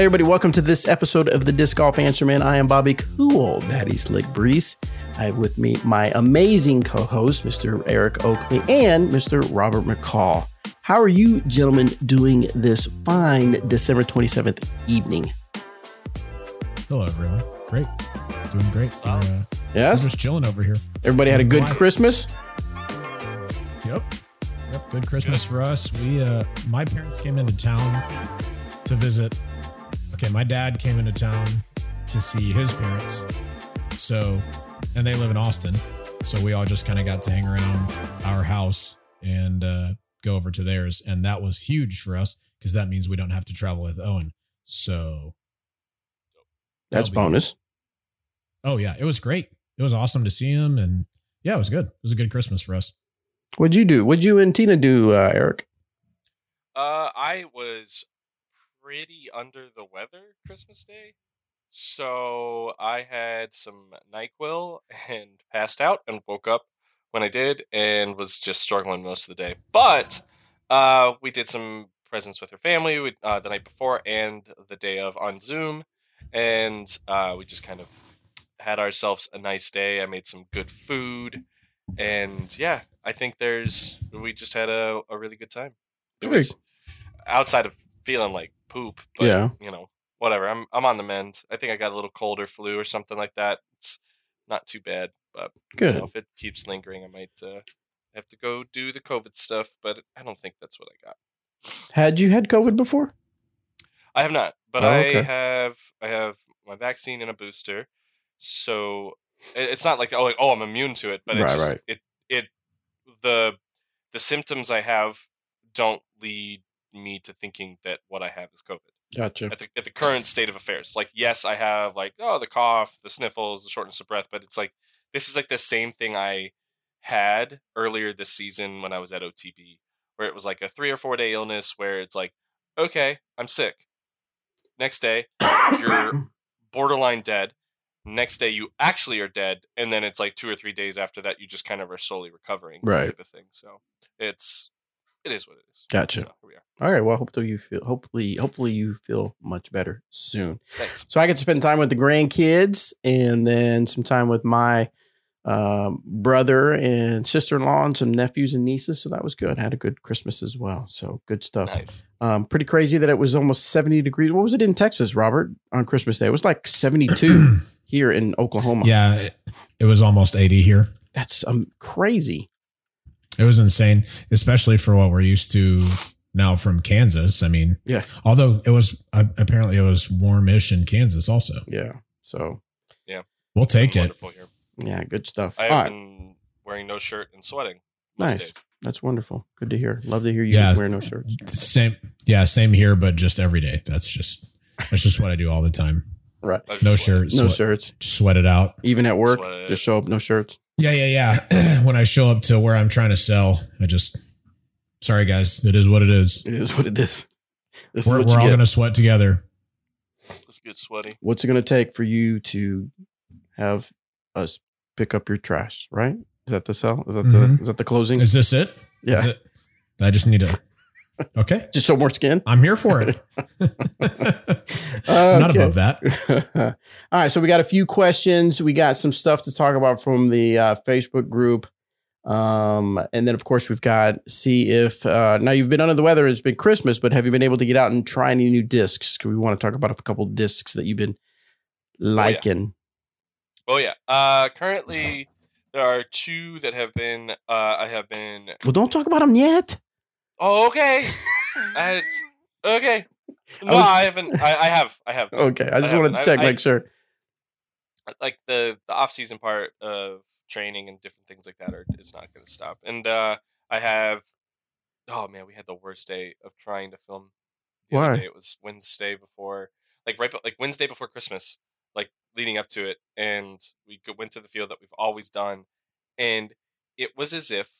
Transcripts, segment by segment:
Hey, everybody, welcome to this episode of the Disc Golf Answer Man. I am Bobby Cool, Daddy Slick Breeze. I have with me my amazing co host, Mr. Eric Oakley, and Mr. Robert McCall. How are you, gentlemen, doing this fine December 27th evening? Hello, everyone. Great. Doing great. We're, uh, we're Yes? just chilling over here. Everybody had a good Why? Christmas? Yep. Yep. Good Christmas for us. We, uh, my parents came into town to visit. Okay. My dad came into town to see his parents. So, and they live in Austin. So we all just kind of got to hang around our house and, uh, go over to theirs. And that was huge for us because that means we don't have to travel with Owen. So, That's That'll bonus. oh, yeah, it was great. It was awesome to see him. And yeah, it was good. It was a good Christmas for us. What'd you do? What'd you and Tina do, uh, Eric? Uh, I was pretty under the weather Christmas Day, so I had some Nyquil and passed out and woke up when I did and was just struggling most of the day. But uh, we did some presents with her family we- uh, the night before and the day of on Zoom, and uh, we just kind of had ourselves a nice day. I made some good food, and yeah, I think there's we just had a, a really good time. It was outside of feeling like poop, but Yeah. you know, whatever. I'm I'm on the mend. I think I got a little cold or flu or something like that. It's not too bad, but you Good. know, if it keeps lingering, I might uh, have to go do the COVID stuff. But I don't think that's what I got. Had you had COVID before? I have not, but Oh, okay. I have I have my vaccine and a booster, so it's not like oh like, oh I'm immune to it, but it's Right, just right. it it the the symptoms I have don't lead me to thinking that what I have is COVID Gotcha. at the at the current state of affairs. Like yes, I have like oh the cough, the sniffles, the shortness of breath, but it's like this is like the same thing I had earlier this season when I was at OTB, where it was like a three or four day illness where it's like okay I'm sick. Next day you're borderline dead. Next day you actually are dead, and then it's like two or three days after that you just kind of are slowly recovering, Right. Type of thing. So it's it is what it is. Gotcha. So here we are. All right. Well, hopefully you feel hopefully hopefully you feel much better soon. Thanks. So I get to spend time with the grandkids and then some time with my um, brother and sister in law and some nephews and nieces. So that was good. I had a good Christmas as well. So good stuff. Nice. Um, pretty crazy that it was almost 70 degrees. What was it in Texas, Robert, on Christmas Day? It was like 72 here in Oklahoma. Yeah, it, it was almost 80 here. That's um, crazy. It was insane, especially for what we're used to now from Kansas. I mean, Yeah. Although it was uh, apparently it was warmish in Kansas also. Yeah. So, yeah, We'll take it. Here. yeah, good stuff. I All have been wearing no shirt and sweating. Nice. Days. That's wonderful. Good to hear. Love to hear you Yeah. wear no shirt. Same, yeah, same here, but just every day. That's just that's just what I do all the time. Right. No shirts. No sweat, shirts. sweat it out. Even at work, Sweat. just show up no shirts. Yeah, yeah, yeah. when I show up to where I'm trying to sell, I just sorry guys, it is what it is. It is what it is. This We're, is we're all get. gonna sweat together. Let's get sweaty. What's it going to take for you to have us pick up your trash? Right? Is that the sell? Is that the Mhm. is that the closing? Is this it? yeah. it? I just need to. Okay, Just show more skin. I'm here for it. Uh, Not above that. All right, so we got a few questions. We got some stuff to talk about from the uh, Facebook group, um, and then of course we've got see if uh, now you've been under the weather. It's been Christmas, but have you been able to get out and try any new discs? 'Cause We want to talk about a couple discs that you've been liking. Oh yeah. Uh, currently there are two that have been. Uh, I have been. Well, don't talk about them yet. Oh, okay. I, it's- okay. No, I, was- haven't. I, I have. I have. Okay, I just I wanted to check, I- I- make sure. like the the off season part of training and different things like that are is not going to stop. And uh, I have. Oh man, we had the worst day of trying to film. The Why? Other day. It was Wednesday before, like right, like Wednesday before Christmas, like leading up to it, and we went to the field that we've always done, and it was as if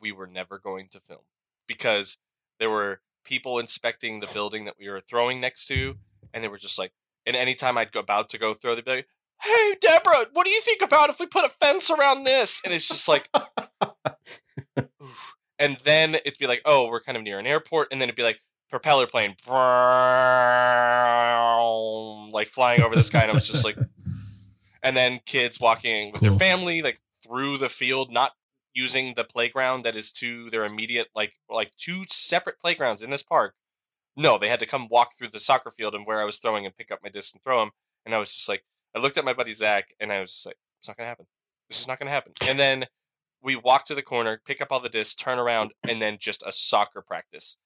we were never going to film because there were people inspecting the building that we were throwing next to, and they were just like, and anytime I'd go about to go throw, they'd be like, "Hey, Deborah, what do you think about if we put a fence around this?" And it's just like, and then it'd be like, "Oh, we're kind of near an airport," and then it'd be like, propeller plane, like flying over the sky, and I was just like, and then kids walking with Cool. their family, like through the field, not using the playground that is to their immediate, like like two separate playgrounds in this park. No, they had to come walk through the soccer field and where I was throwing and pick up my disc and throw them. And I was just like, I looked at my buddy Zach, and I was just like, it's not gonna happen. This is not gonna happen. And then we walk to the corner, pick up all the discs, turn around, and then just a soccer practice.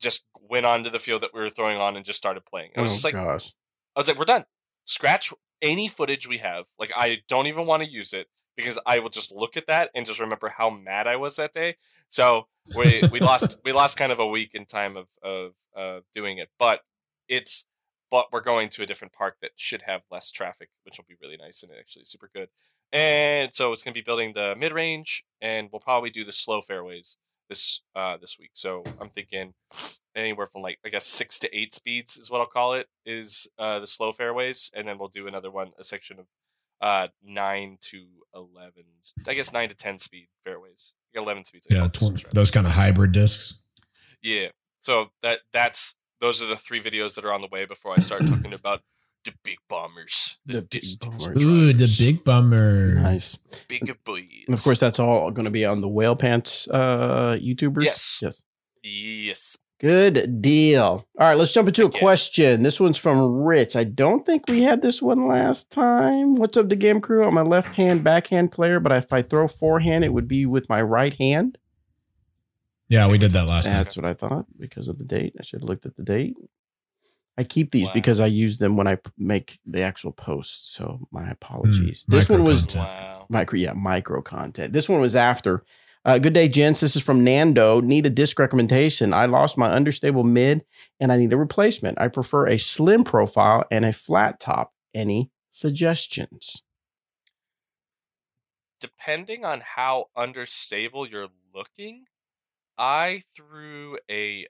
Just went onto the field that we were throwing on and just started playing. I was oh just like, gosh. I was like, we're done. Scratch any footage we have. Like, I don't even want to use it because I will just look at that and just remember how mad I was that day. So we we lost we lost kind of a week in time of of uh, doing it, but it's but we're going to a different park that should have less traffic, which will be really nice and actually super good. And so it's going to be building the mid range, and we'll probably do the slow fairways this uh this week. So I'm thinking anywhere from like I guess six to eight speeds is what I'll call it is uh the slow fairways, and then we'll do another one a section of uh nine to eleven. I guess nine to ten speed fairways. You got eleven speeds. I Yeah, call it. tw- those kind of hybrid discs. Yeah. So that that's those are the three videos that are on the way before I start talking about the big bombers, the, The big disc bombers. Ooh, the big bummers. Nice. big boys. And of course, that's all going to be on the Whale Pants uh, YouTubers. Yes. Yes. yes. Good deal. All right, let's jump into a Heck yeah. question. This one's from Rich. I don't think we had this one last time. What's up, the game crew? I'm a left hand backhand player, but if I throw forehand, it would be with my right hand. Yeah, we did that last time. That's what I thought because of the date. I should have looked at the date. I keep these Wow. because I use them when I make the actual post. So my hmm, apologies. this micro one was content. Wow. micro, yeah, micro content. This one was after. Uh, good day, gents. This is from Nando. Need a disc recommendation. I lost my understable mid and I need a replacement. I prefer a slim profile and a flat top. Any suggestions? depending on how understable you're looking, I threw a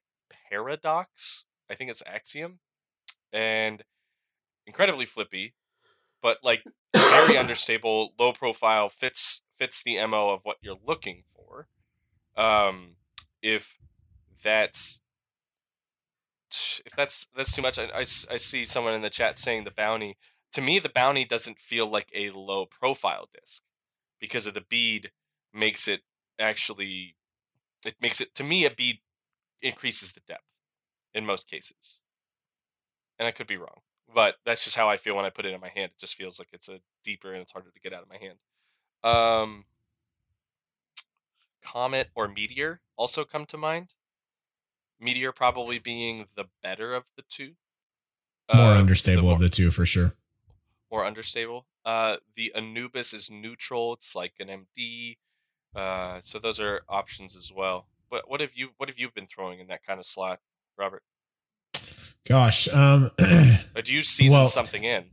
paradox. I think it's Axiom, and incredibly flippy, but like very understable, low profile. fits fits the mo of what you're looking for. Um, if that's if that's that's too much, I I see someone in the chat saying the bounty. To me, the bounty doesn't feel like a low profile disc because of the bead makes it actually it makes it to me a bead increases the depth in most cases and i could be wrong but that's just how i feel when i put it in my hand it just feels like it's a deeper and it's harder to get out of my hand um comet or meteor also come to mind meteor probably being the better of the two More Uh, the more- of the two for sure. more understable. Uh, the Anubis is neutral. It's like an MD. Uh, so those are options as well. What what have you what have you been throwing in that kind of slot, Robert? Gosh, um, do you season Well- something in?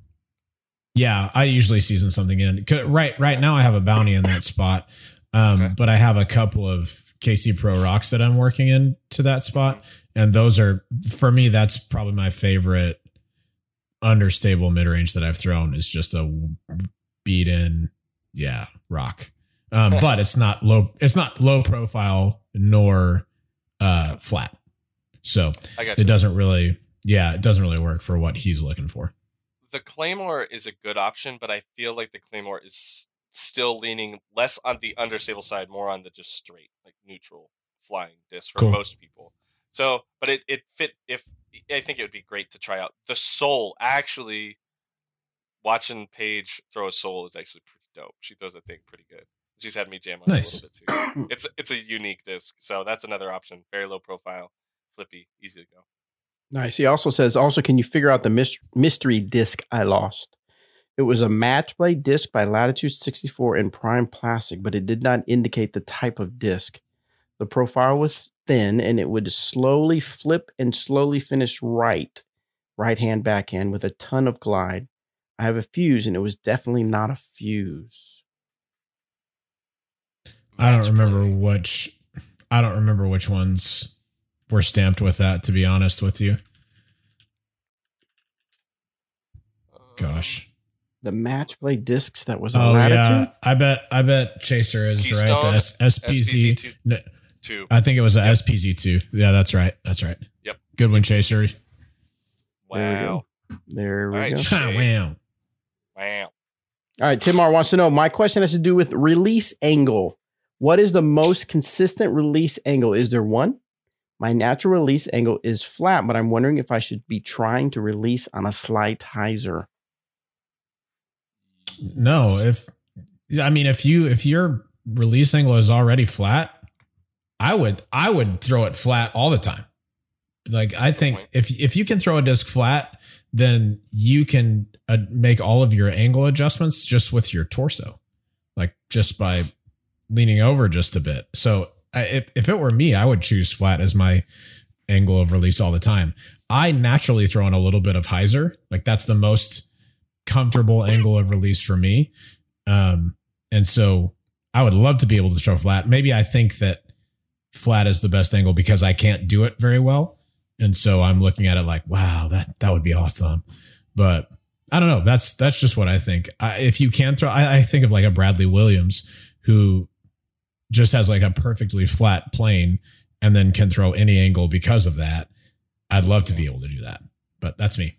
yeah, I usually season something in. Right, right now I have a bounty in that spot, um, Okay. but I have a couple of KC Pro Rocs that I'm working in to that spot, and those are for me. That's probably my favorite understable mid range that I've thrown. Is just a beat in, yeah, Roc. Um, but it's not low. It's not low profile nor uh, flat. So it doesn't really yeah it doesn't really work for what he's looking for the Claymore is a good option, but I feel like the Claymore is still leaning less on the understable side, more on the just straight, like neutral flying disc for Cool. most people. So, but it, it fit if I think it would be great to try out. The Sol actually watching Paige throw a Sol is actually pretty dope. She throws that thing pretty good. She's had me jam on Nice. it a little bit too. It's it's a unique disc, so that's another option. Very low profile, flippy, easy to go. Nice. He also says, also, can you figure out the mystery disc I lost? It was a match play disc by Latitude 64 in prime plastic, but it did not indicate the type of disc. The profile was thin and it would slowly flip and slowly finish right, right hand backhand with a ton of glide. I have a fuse and it was definitely not a fuse. i don't remember which i don't remember which ones were stamped with that to be honest with you uh, gosh The match play discs that was a oh Latitude? yeah i bet i bet chaser is right Keystone, the S- spz SPZ two, no, two. i think it was a spz2 yeah that's right that's right Yep. Good one, Chaser. There we Wow. There we All right, go. Wow. Wow. All right, Tim R wants to know. My question has to do with release angle. What is the most consistent release angle? Is there one? My natural release angle is flat, but I'm wondering if I should be trying to release on a slight hyzer. No, if I mean if you if your release angle is already flat, I would I would throw it flat all the time. Like I think if if you can throw a disc flat, then you can uh, make all of your angle adjustments just with your torso, like just by leaning over just a bit. So I, if if it were me, I would choose flat as my angle of release all the time. I naturally throw in a little bit of hyzer, like that's the most comfortable angle of release for me. Um, and so I would love to be able to throw flat. Maybe I think that flat is the best angle because I can't do it very well. And so I'm looking at it like, wow, that that would be awesome. But I don't know. That's that's just what I think. I, if you can throw, I, I think of like a Bradley Williams who just has like a perfectly flat plane and then can throw any angle because of that. I'd love to be able to do that, but that's me.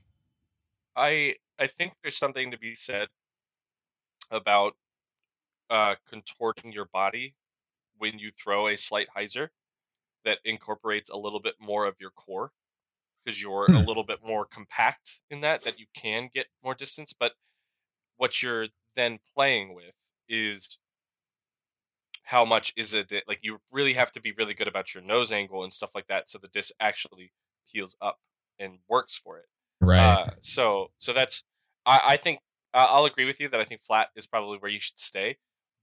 I I think there's something to be said about uh, contorting your body when you throw a slight hyzer that incorporates a little bit more of your core because you're a Hmm. little bit more compact in that that you can get more distance but what you're then playing with is how much is it like you really have to be really good about your nose angle and stuff like that so the disc actually heals up and works for it Right. uh, so so that's I, I think uh, I'll agree with you that I think flat is probably where you should stay,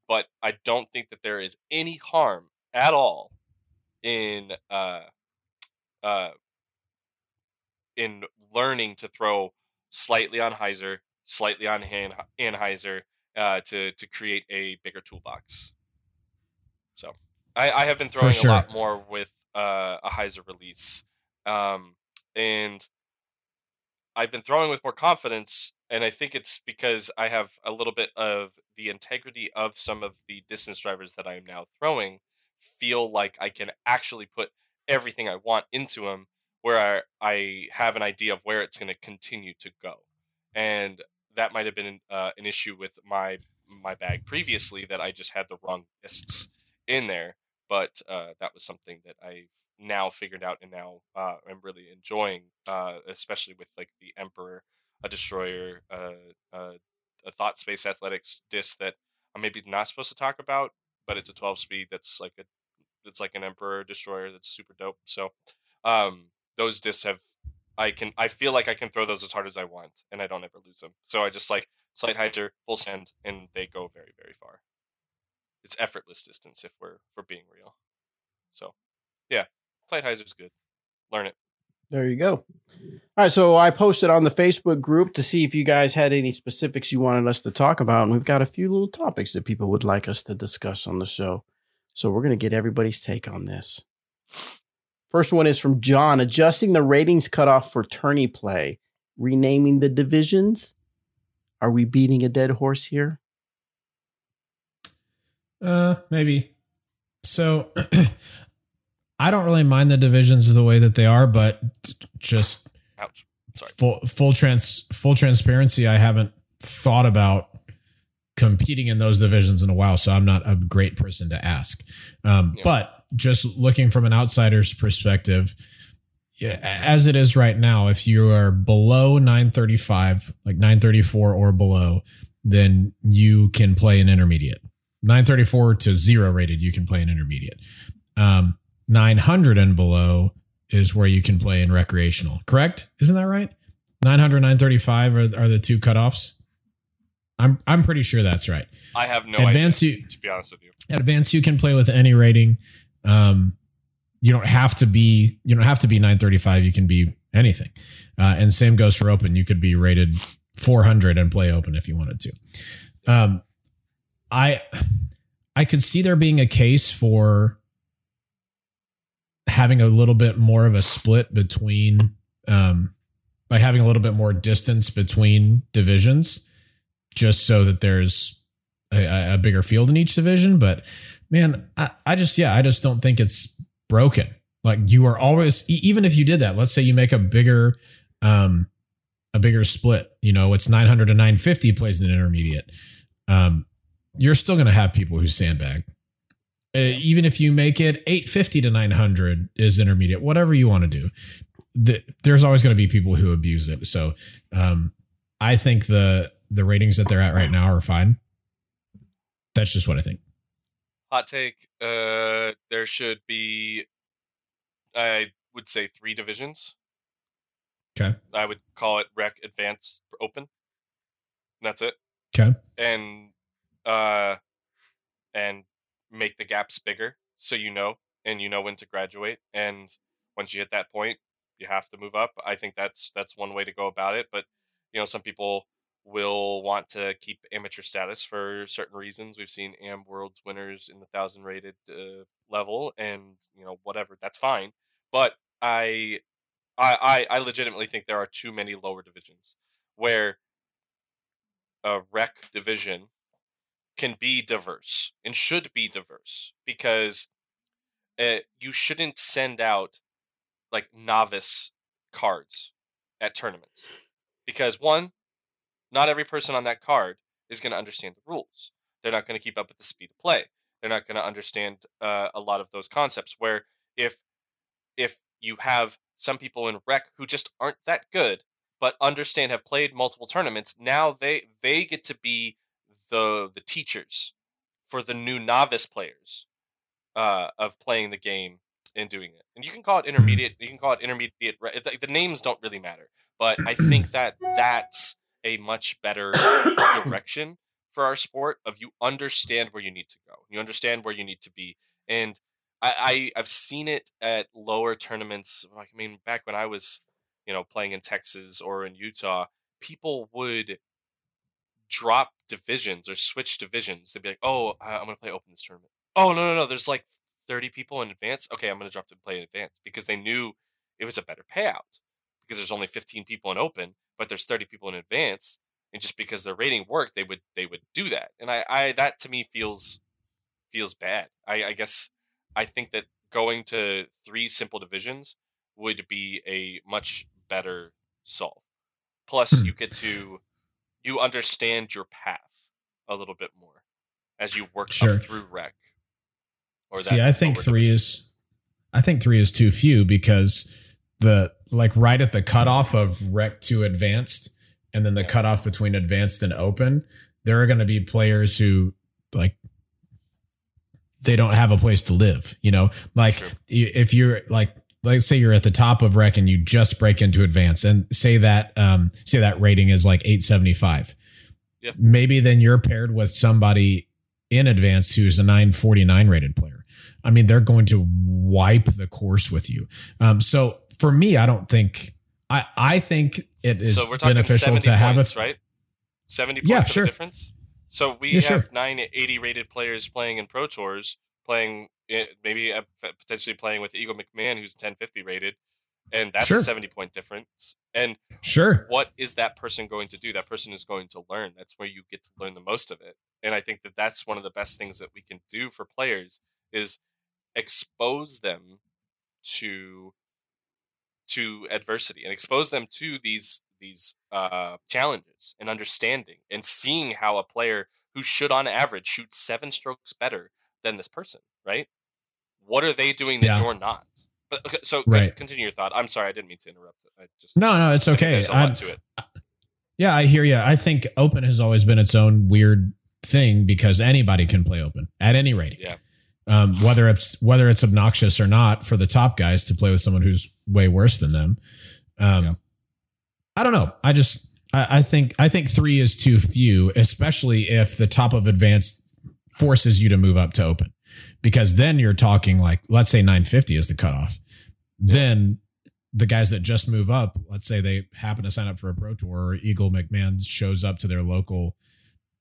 but I don't think that there is any harm at all in uh uh in learning to throw slightly on hyzer, slightly on hand anhyzer uh, to to create a bigger toolbox. So I, I have been throwing sure. a lot more with uh, a hyzer release, um, and I've been throwing with more confidence, and I think it's because I have a little bit of the integrity of some of the distance drivers that I am now throwing. Feel like I can actually put everything I want into them, where I, I have an idea of where it's going to continue to go, and that might have been uh, an issue with my my bag previously that I just had the wrong discs in there, but uh, that was something that I've now figured out and now uh, I'm really enjoying, uh, especially with like the Emperor, a Destroyer, uh, uh, a Thought Space Athletics disc that I'm maybe not supposed to talk about, but it's a 12 speed that's like a it's like an Emperor Destroyer that's super dope. So um, those discs have I can I feel like I can throw those as hard as I want and I don't ever lose them. So I just like slight hyzer, full send, and they go very very far. It's effortless distance if we're for being real. So yeah, slight hyzer's good. Learn it. There you go. All right, so I posted on the Facebook group to see if you guys had any specifics you wanted us to talk about, and we've got a few little topics that people would like us to discuss on the show. So we're going to get everybody's take on this. First one is from John: adjusting the ratings cutoff for tourney play, renaming the divisions. Are we beating a dead horse here? Uh, maybe. So I don't really mind the divisions the way that they are, but just Ouch. Sorry. full full trans full transparency, I haven't thought about competing in those divisions in a while, so I'm not a great person to ask. Um, Yeah. But just looking from an outsider's perspective, yeah, as it is right now, if you are below 935, like 934 or below, then you can play an intermediate. 934 to zero rated, you can play an intermediate. Um, 900 and below is where you can play in recreational. Correct? Isn't that right? 900, 935 are, are the two cutoffs. I'm I'm pretty sure that's right. I have no Advanced idea. you To be honest with you. at advanced you can play with any rating. Um, you don't have to be you don't have to be 935. You can be anything. Uh, and same goes for open. You could be rated 400 and play open if you wanted to. Um, I I could see there being a case for having a little bit more of a split between um, by having a little bit more distance between divisions, just so that there's a, a bigger field in each division. But man, I, I just yeah, I just don't think it's broken. Like you are always even if you did that, let's say you make a bigger um a bigger split, you know, it's 900 to 950 plays an intermediate. Um you're still going to have people who sandbag. Uh, even if you make it 850 to 900 is intermediate, whatever you want to do. The, there's always going to be people who abuse it. So um I think the the ratings that they're at right now are fine. That's just what I think. Hot take. Uh, there should be, I would say, three divisions. Okay. I would call it Rec, Advance Open. That's it. Okay. And, uh, and make the gaps bigger so you know and you know when to graduate. And once you hit that point, you have to move up. I think that's that's one way to go about it. But you know, some people will want to keep amateur status for certain reasons. We've seen Am Worlds winners in the thousand rated uh, level, and you know whatever that's fine. But I, I, I legitimately think there are too many lower divisions where a rec division can be diverse and should be diverse because uh, you shouldn't send out like novice cards at tournaments because one not every person on that card is going to understand the rules. They're not going to keep up with the speed of play. They're not going to understand uh, a lot of those concepts. Where if if you have some people in rec who just aren't that good, but understand have played multiple tournaments, now they they get to be the the teachers for the new novice players uh, of playing the game and doing it. And you can call it intermediate. You can call it intermediate. The names don't really matter, but I think that that's a much better direction for our sport of you understand where you need to go you understand where you need to be and I, I have seen it at lower tournaments like i mean back when i was you know playing in texas or in utah people would drop divisions or switch divisions they'd be like oh i'm going to play open this tournament. Oh no no no there's like 30 people in advance? Okay i'm going to drop to play in advance. Because they knew it was a better payout because there's only 15 people in open but there's 30 people in advance and just because their rating worked they would they would do that and i i that to me feels feels bad. I i guess i think that going to three simple divisions would be a much better solve. Plus Hmm. you get to you understand your path a little bit more as you work Sure. up through rec Or See, I think three division. is, I think three is too few because the like right at the cutoff of rec to advanced, and then the Yeah. cutoff between advanced and open, there are going to be players who like they don't have a place to live. You know, like y- if you're like let's say you're at the top of rec and you just break into advance and say that um say that rating is like 875 Yeah. maybe then you're paired with somebody in advance who's a 949 rated player i mean they're going to wipe the course with you um so for me i don't think i i think it is so beneficial 70 to have points, a right? 70 points Yeah, of sure. difference. So we Yeah, have sure. nine 80 rated players playing in Pro Tours, playing maybe uh, potentially playing with Eagle McMahon, who's 1050 rated, and that's Sure. a 70 point difference. And sure what is that person going to do? That person is going to learn. That's where you get to learn the most of it. And I think that that's one of the best things that we can do for players is expose them to to adversity and expose them to these these uh, challenges and understanding and seeing how a player who should on average shoot seven strokes better than this person, right? What are they doing that Yeah. you're not? But okay, so Right. continue your thought. I'm sorry, I didn't mean to interrupt. I just no no it's okay There's a lot to it. Yeah, I hear you. I think open has always been its own weird thing because anybody can play open at any rating. Yeah. Um, whether it's whether it's obnoxious or not for the top guys to play with someone who's way worse than them. Um, Yeah. I don't know. I just I, I think I think three is too few, especially if the top of advanced forces you to move up to open, because then you're talking like let's say 950 is the cutoff. Then the guys that just move up, let's say they happen to sign up for a pro tour, or Eagle McMahon shows up to their local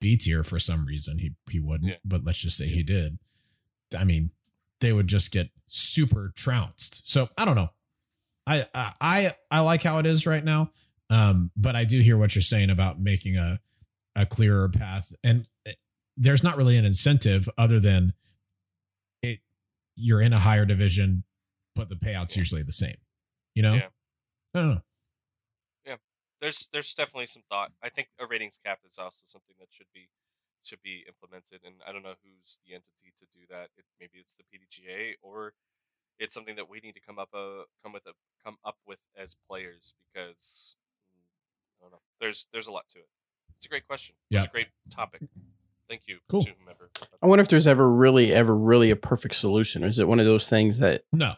B tier for some reason. He he wouldn't, Yeah. but let's just say he did. I mean, they would just get super trounced. So I don't know. I I I, like how it is right now. Um, but I do hear what you're saying about making a a clearer path, and eh, there's not really an incentive other than. You're in a higher division but the payout's usually the same. You know? Yeah. I don't know. there's there's definitely some thought. I think a ratings cap is also something that should be should be implemented, and I don't know who's the entity to do that. It, maybe it's the PDGA or it's something that we need to come up a come with a come up with as players because mm, I don't know. There's there's a lot to it. It's a great question. Yeah. It's a great topic. Thank you Cool. to whomever. I wonder if there's ever really, ever really a perfect solution. Or is it one of those things that, No.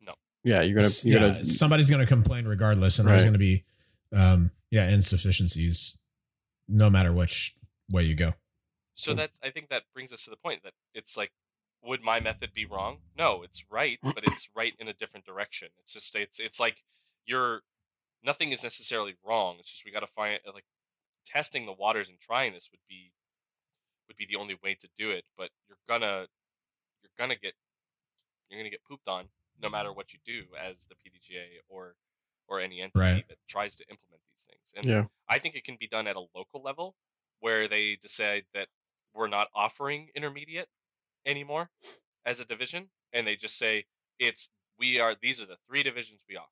No, yeah, you're gonna, you're yeah, gonna, somebody's going to complain regardless, and there's going to be, um, yeah, insufficiencies, no matter which way you go. So that's I think that brings us to the point that it's like, would my method be wrong? No, it's right, but it's right in a different direction. It's just it's it's like you're nothing is necessarily wrong. It's just we got to find like testing the waters and trying this would be would be the only way to do it. But you're gonna you're gonna get you're gonna get pooped on no matter mm-hmm. what you do as the PDGA or or any entity Right. that tries to implement these things. And yeah, I think it can be done at a local level where they decide that we're not offering intermediate anymore as a division and they just say it's we are these are the three divisions we offer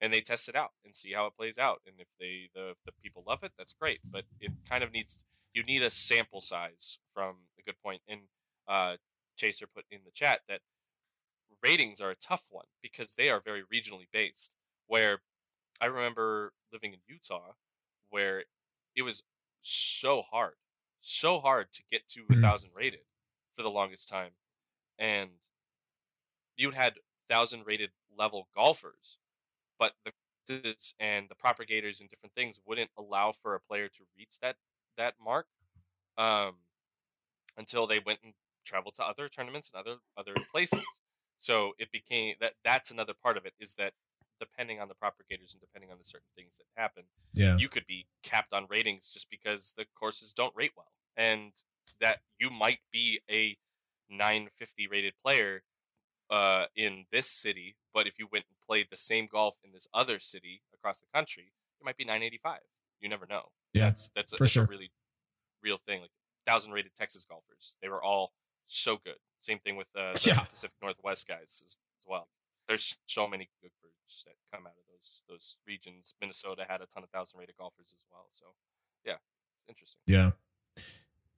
and they test it out and see how it plays out and if they the the people love it that's great but it kind of needs you need a sample size from a good point and uh chaser put in the chat that ratings are a tough one because they are very regionally based where i remember living in utah where it was so hard so hard to get to a Mhm. thousand rated for the longest time and you had thousand rated level golfers but the and the propagators and different things wouldn't allow for a player to reach that that mark um, until they went and traveled to other tournaments and other other places. So it became that that's another part of it is that depending on the propagators and depending on the certain things that happen, Yeah. you could be capped on ratings just because the courses don't rate well, and that you might be a 950 rated player uh, in this city, but if you went and played the same golf in this other city across the country, it might be 985. You never know. Yeah, that's that's, a, for that's sure. a really real thing. Like thousand rated Texas golfers, they were all so good. Same thing with uh, the Yeah. Pacific Northwest guys as well. There's so many good groups that come out of those those regions. Minnesota had a ton of thousand rated golfers as well. So yeah, it's interesting. Yeah.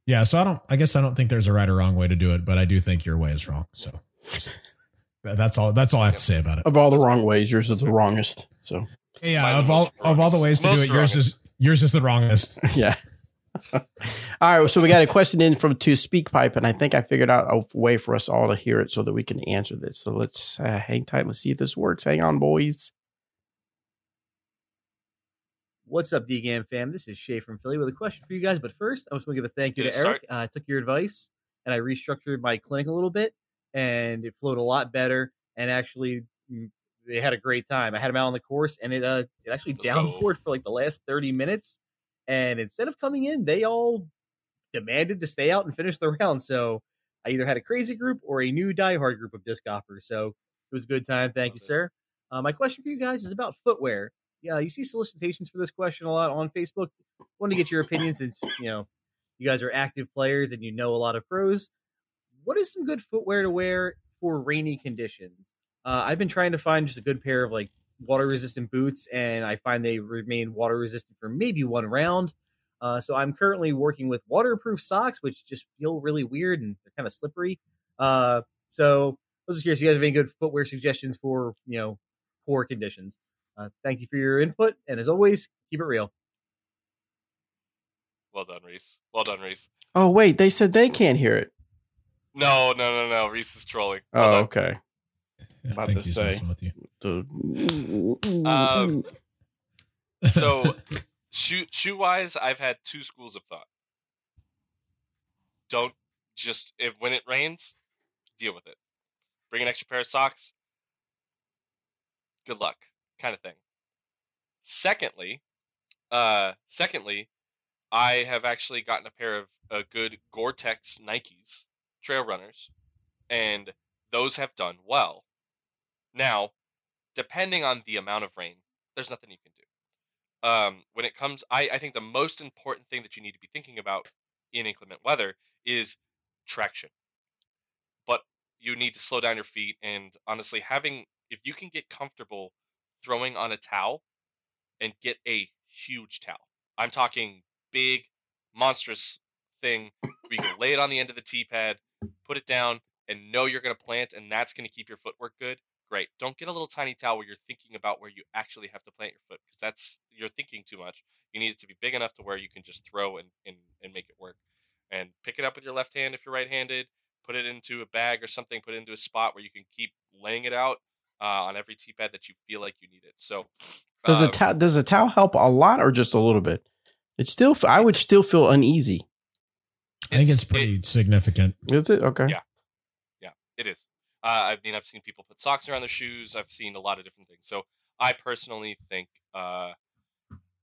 Yeah. So I don't, I guess I don't think there's a right or wrong way to do it, but I do think your way is wrong. So that's all, that's all I have to say about it. of all the wrong ways, yours is the wrongest. So Yeah. Mine Of all, most of all the ways to do Most it, yours is, yours is the wrongest. yeah. all right. So we got a question in from to SpeakPipe, and I think I figured out a way for us all to hear it so that we can answer this. So let's uh, hang tight. Let's see if this works. Hang on, boys. What's up, DGAM fam? This is Shay from Philly with a question for you guys. But first, I just want to give a thank you Good to to Eric. Uh, I took your advice and I restructured my clinic a little bit, and it flowed a lot better. And actually, mm, they had a great time. I had them out on the course, and it uh, it actually Let's go. for like the last thirty minutes. And instead of coming in, they all demanded to stay out and finish the round. So I either had a crazy group or a new diehard group of disc golfers. So it was a good time. Thank Love you, it. sir. Uh, my question for you guys is about footwear. Yeah, you see solicitations for this question a lot on Facebook. Want to get your opinions since you know you guys are active players and you know a lot of pros. What is some good footwear to wear for rainy conditions? Uh, I've been trying to find just a good pair of like water resistant boots, and I find they remain water resistant for maybe one round. Uh, so I'm currently working with waterproof socks, which just feel really weird and they're kind of slippery. Uh, so I was just curious, if you guys have any good footwear suggestions for you know poor conditions? Uh, thank you for your input, and as always, keep it real. Well done, Reese. Well done, Reese. Oh wait, they said they can't hear it. No, no, no, no. Reese is trolling. Well Oh, done. okay. Yeah, About I think to he's say. messing with you. Um, So, shoe shoe wise, I've had two schools of thought. Don't just if when it rains, deal with it. Bring an extra pair of socks. Good luck, kind of thing. Secondly, uh, secondly, I have actually gotten a pair of uh, good Gore-Tex Nikes trail runners, and those have done well. Now, depending on the amount of rain, there's nothing you can do um, when it comes, I, I think the most important thing that you need to be thinking about in inclement weather is traction. But you need to slow down your feet and honestly having if you can get comfortable throwing on a towel and get a huge towel. I'm talking big, monstrous thing you can lay it on the end of the tee pad, put it down, and know you're going to plant, and that's going to keep your footwork good. Great. Don't get a little tiny towel where you're thinking about where you actually have to plant your foot because that's you're thinking too much. You need it to be big enough to where you can just throw and, and, and make it work. And pick it up with your left hand if you're right handed, put it into a bag or something, put it into a spot where you can keep laying it out uh, on every tee pad that you feel like you need it. So Does uh, a towel does a towel help a lot or just a little bit? It's still I would still feel uneasy. I think it's it- pretty significant. Is it okay? Yeah. Yeah. It is. Uh, I mean, I've seen people put socks around their shoes. I've seen a lot of different things. So I personally think uh,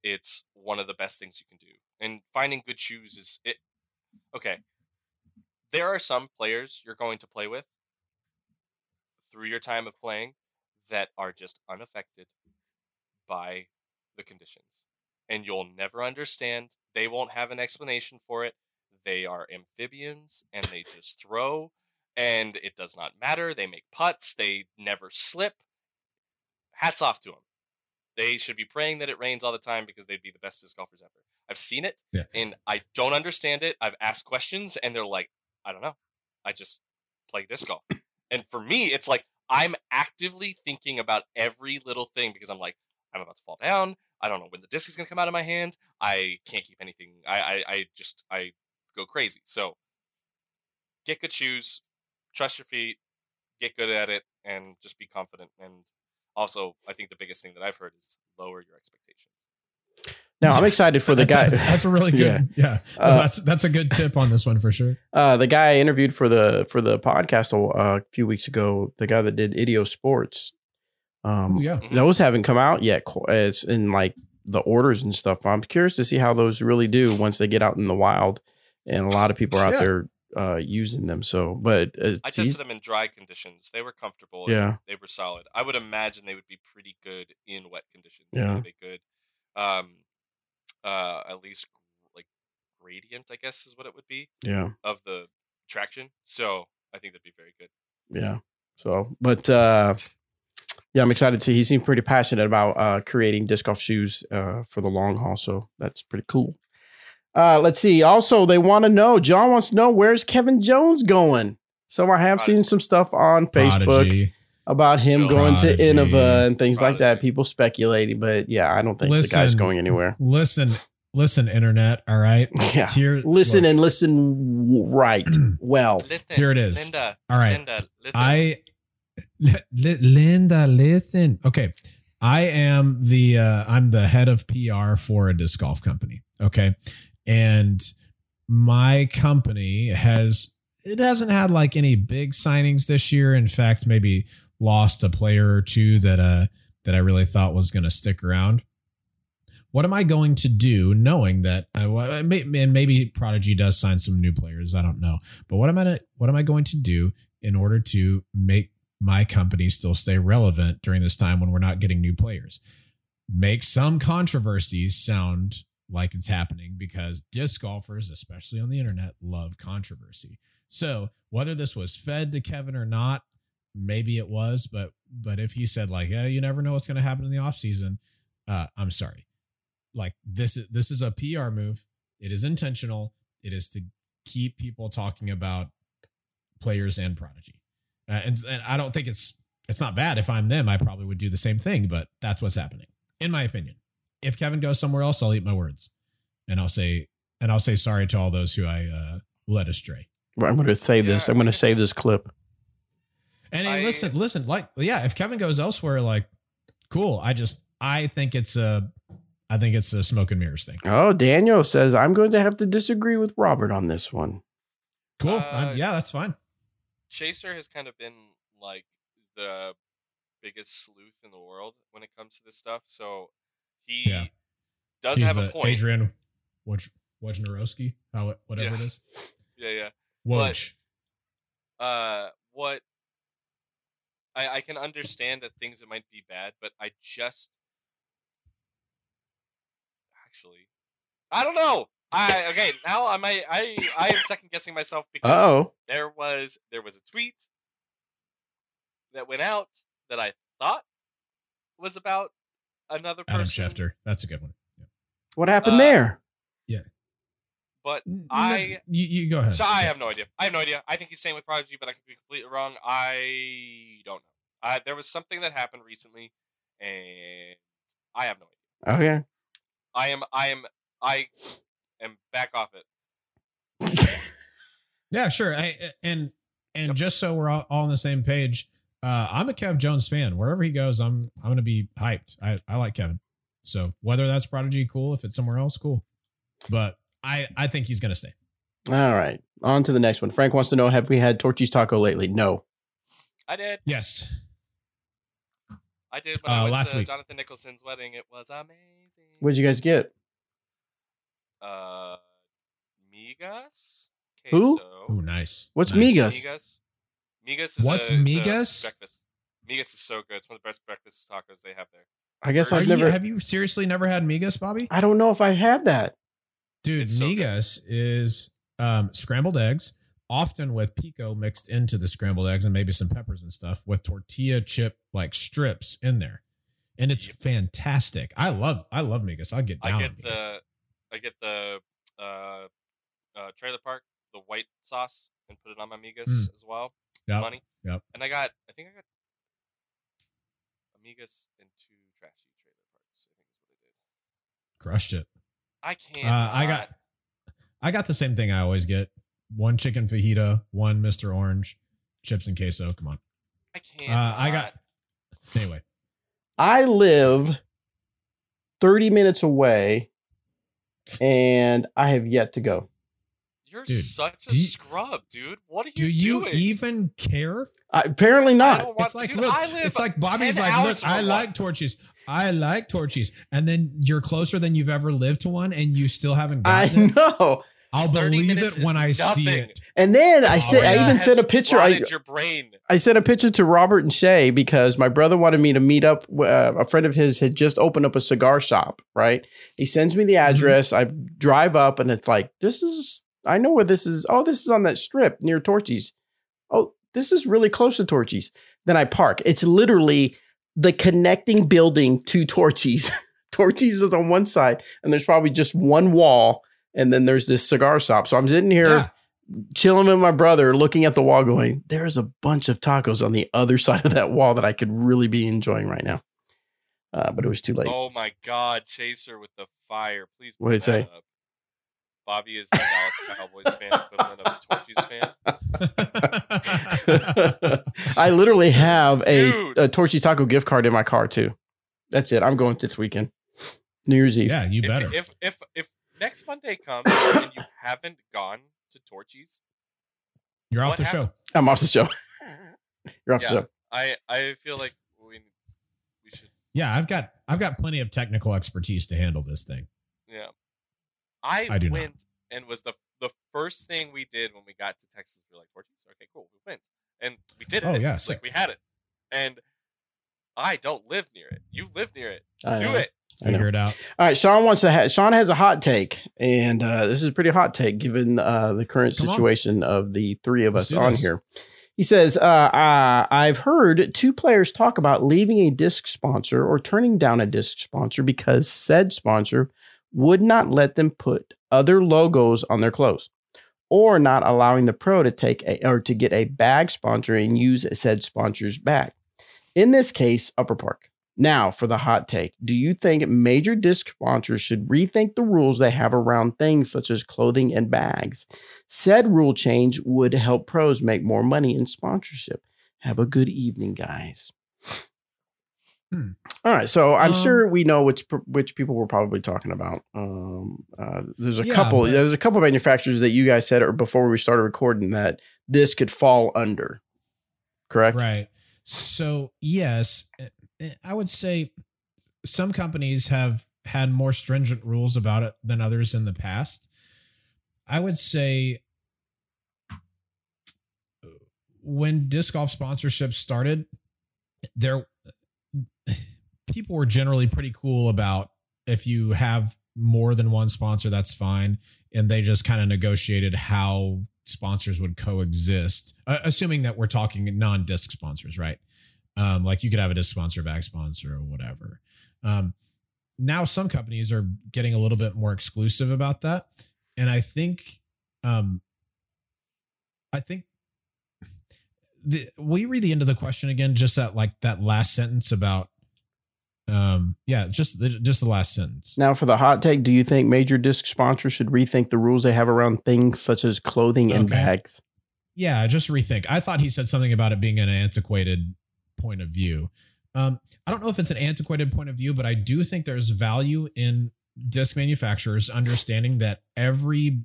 it's one of the best things you can do. And finding good shoes is it. Okay. There are some players you're going to play with through your time of playing that are just unaffected by the conditions. And you'll never understand. They won't have an explanation for it. They are amphibians and they just throw and it does not matter. They make putts, they never slip. Hats off to them. They should be praying that it rains all the time because they'd be the best disc golfers ever. I've seen it Yeah. and I don't understand it. I've asked questions and they're like, I don't know. I just play disc golf. And for me, it's like I'm actively thinking about every little thing because I'm like, I'm about to fall down. I don't know when the disc is gonna come out of my hand. I can't keep anything. I I, I just I go crazy. So get good shoes, trust your feet, get good at it, and just be confident. And also, I think the biggest thing that I've heard is lower your expectations. Now I'm excited for the guy. That's, that's a really good. Yeah, No, Uh, that's that's a good tip on this one for sure. Uh, the guy I interviewed for the for the podcast uh, a few weeks ago, the guy that did Idio Sports, um, yeah, those haven't come out yet. It's in like the orders and stuff. But I'm curious to see how those really do once they get out in the wild, and a lot of people are out Yeah. there uh, using them. So, but uh, I tested them in dry conditions. They were comfortable. Yeah. they were solid. I would imagine they would be pretty good in wet conditions. Yeah. They good. Um, uh, at least like gradient, I guess, is what it would be yeah, of the traction. So I think that'd be very good. yeah. So, but uh, yeah, I'm excited to see. He seems pretty passionate about uh, creating disc golf shoes uh, for the long haul. So that's pretty cool. Uh, let's see. Also, they want to know. John wants to know where's Kevin Jones going. So I have seen some stuff on Facebook Prodigy. about him Joe. going to Prodigy. Innova and things like that. People speculating, but yeah, I don't think the guy's going anywhere. Listen, listen, internet. All right, Yeah, here. listen look, and listen right. well, Listen, Here it is. Linda. All right. Linda, listen. I, Li- Li- Linda, listen. Okay, I am the uh, I'm the head of PR for a disc golf company. Okay, and my company has it hasn't had like any big signings this year. In fact, maybe lost a player or two that uh that I really thought was going to stick around. What am I going to do, knowing that uh, I and maybe Prodigy does sign some new players? I don't know, but what am I what am I going to do in order to make my company still stay relevant during this time when we're not getting new players? Make some controversies sound like it's happening because disc golfers, especially on the internet, love controversy. So whether this was fed to Kevin or not, maybe it was, but but if he said like, yeah, you never know what's going to happen in the offseason, uh, I'm sorry. Like this is this is a PR move. It is intentional. It is to keep people talking about players and prodigy. Uh, and, and I don't think it's it's not bad. If I'm them, I probably would do the same thing. But that's what's happening, in my opinion. If Kevin goes somewhere else, I'll eat my words, and I'll say and I'll say sorry to all those who I uh, led astray. I'm going to save this. I'm going to save this clip. And hey, I- listen, listen, like yeah, if Kevin goes elsewhere, like cool. I just I think it's a I think it's a smoke and mirrors thing. Oh, Daniel says I'm going to have to disagree with Robert on this one. Cool. Uh, I'm- yeah, that's fine. Chaser has kind of been like the biggest sleuth in the world when it comes to this stuff. So he Yeah. does He's have a the point. Adrian Woj Wojnarowski, how whatever Yeah. it is. Yeah, yeah. Woj. uh what I I can understand that things that might be bad, but I just actually I don't know. I okay, now I might I I am second guessing myself because Oh, there was there was a tweet that went out that I thought was about another Adam person. Schefter. That's a good one. Yeah. What happened Uh, there? Yeah. But I. you, you go ahead. So I Yeah. have no idea. I have no idea. I think he's saying with Prodigy, but I could be completely wrong. I don't know. Uh, there was something that happened recently, and I have no idea. Okay. I am. I am. I am back off it. Yeah, sure. I, and and Yep. just so we're all, all on the same page, uh, I'm a Kev Jones fan. Wherever he goes, I'm I'm gonna be hyped. I, I like Kevin. So whether that's Prodigy, cool. If it's somewhere else, cool. But I I think he's gonna stay. All right. On to the next one. Frank wants to know Have we had Torchy's Taco lately? No. I did. Yes. I did when Uh, I went last to week. Jonathan Nicholson's wedding. It was amazing. What'd you guys get? Uh, Migas. Who? Queso. Ooh, nice. What's nice. Migas? Migas. Migas is What's a, it's a migas? breakfast. Migas is so good. It's one of the best breakfast tacos they have there. I guess Are I've you- never. have you seriously never had migas, Bobby? I don't know if I had that. Dude, It's so migas is um, scrambled eggs, often with pico mixed into the scrambled eggs and maybe some peppers and stuff with tortilla chip like strips in there. And it's Yep. fantastic. I love I love migas. I'll get down I on get migas. the I get the uh, uh, trailer park the white sauce and put it on my migas Mm. as well. Yep, Money. yep. And I got I think I got amigas and two trashy trailer parks. I think is what I did. Crushed it. I can't. Uh, I got I got the same thing I always get. One chicken fajita, one Mr. Orange, chips and queso. Come on. I can't. Uh, I got anyway. I live 30 minutes away and I have yet to go. You're Dude, such a you- scrub, dude. What are you doing? Do you doing? even care? I, apparently not. don't It's like dude, look, I live it's like Bobby's like, look, I like one. torchies. I like torchies. And then you're closer than you've ever lived to one and you still haven't I gotten it. know. I'll believe it when I is see it. And then I Oh, said, I even sent a picture. I, your brain. I sent a picture to Robert and Shay because my brother wanted me to meet up. Uh, a friend of his had just opened up a cigar shop, right? He sends me the Mm-hmm. address. I drive up and it's like, this is, I know where this is. Oh, this is on that strip near Torchy's. Oh, this is really close to Torchy's. Then I park. It's literally the connecting building to Torchy's. Torchy's is on one side and there's probably just one wall. And then there's this cigar shop. So I'm sitting here Yeah. chilling with my brother, looking at the wall, going, "There's a bunch of tacos on the other side of that wall that I could really be enjoying right now." Uh, but it was too late. Oh my god, Chaser with the fire. Please what did put it that up. Bobby is the Dallas Cowboys fan equivalent of the Torchy's fan. I literally have a, Dude. a Torchy's taco gift card in my car too. That's it. I'm going this weekend, New Year's Eve. yeah, you better. If, if if if next Monday comes and you haven't gone to Torchy's, you're off what the show. I'm off the show. You're off the show. I I feel like we we should Yeah, I've got I've got plenty of technical expertise to handle this thing. Yeah. I, I do not. went and was the the first thing we did when we got to Texas. We were like Torchy's, okay, cool, we went and we did it. Oh, yeah, like we had it, and I don't live near it. You live near it. I Do know. it. I know. Figure it out. All right, Sean wants to. Ha- Sean has a hot take, and uh, this is a pretty hot take given uh, the current Come on. situation of the three of Let's us on this. here. He says, uh, uh, "I've heard two players talk about leaving a disc sponsor or turning down a disc sponsor because said sponsor would not let them put other logos on their clothes, or not allowing the pro to take a or to get a bag sponsor and use said sponsor's bag. In this case, Upper Park." Now, for the hot take, do you think major disc sponsors should rethink the rules they have around things such as clothing and bags? Said rule change would help pros make more money in sponsorship. Have a good evening, guys. Hmm. All right, so I'm Um, sure we know which which people we're probably talking about. Um, uh, there's a Yeah, couple. but- There's a couple of manufacturers that you guys said or before we started recording that this could fall under. Correct. Right. So, yes, eh, eh, I would say some companies have had more stringent rules about it than others in the past. I would say when disc golf sponsorship started, there people were generally pretty cool about if you have more than one sponsor, that's fine. And they just kind of negotiated how sponsors would coexist, uh, assuming that we're talking non disc sponsors, right? Um, like you could have a disc sponsor, back sponsor, or whatever. Um, now some companies are getting a little bit more exclusive about that, and I think, um, I think. The, will you read the end of the question again? Just that, like that last sentence about um, yeah, just the, just the last sentence. Now, for the hot take, do you think major disc sponsors should rethink the rules they have around things such as clothing and Okay. bags? Yeah, just rethink. I thought he said something about it being an antiquated point of view. Um, I don't know if it's an antiquated point of view, but I do think there's value in disc manufacturers understanding that every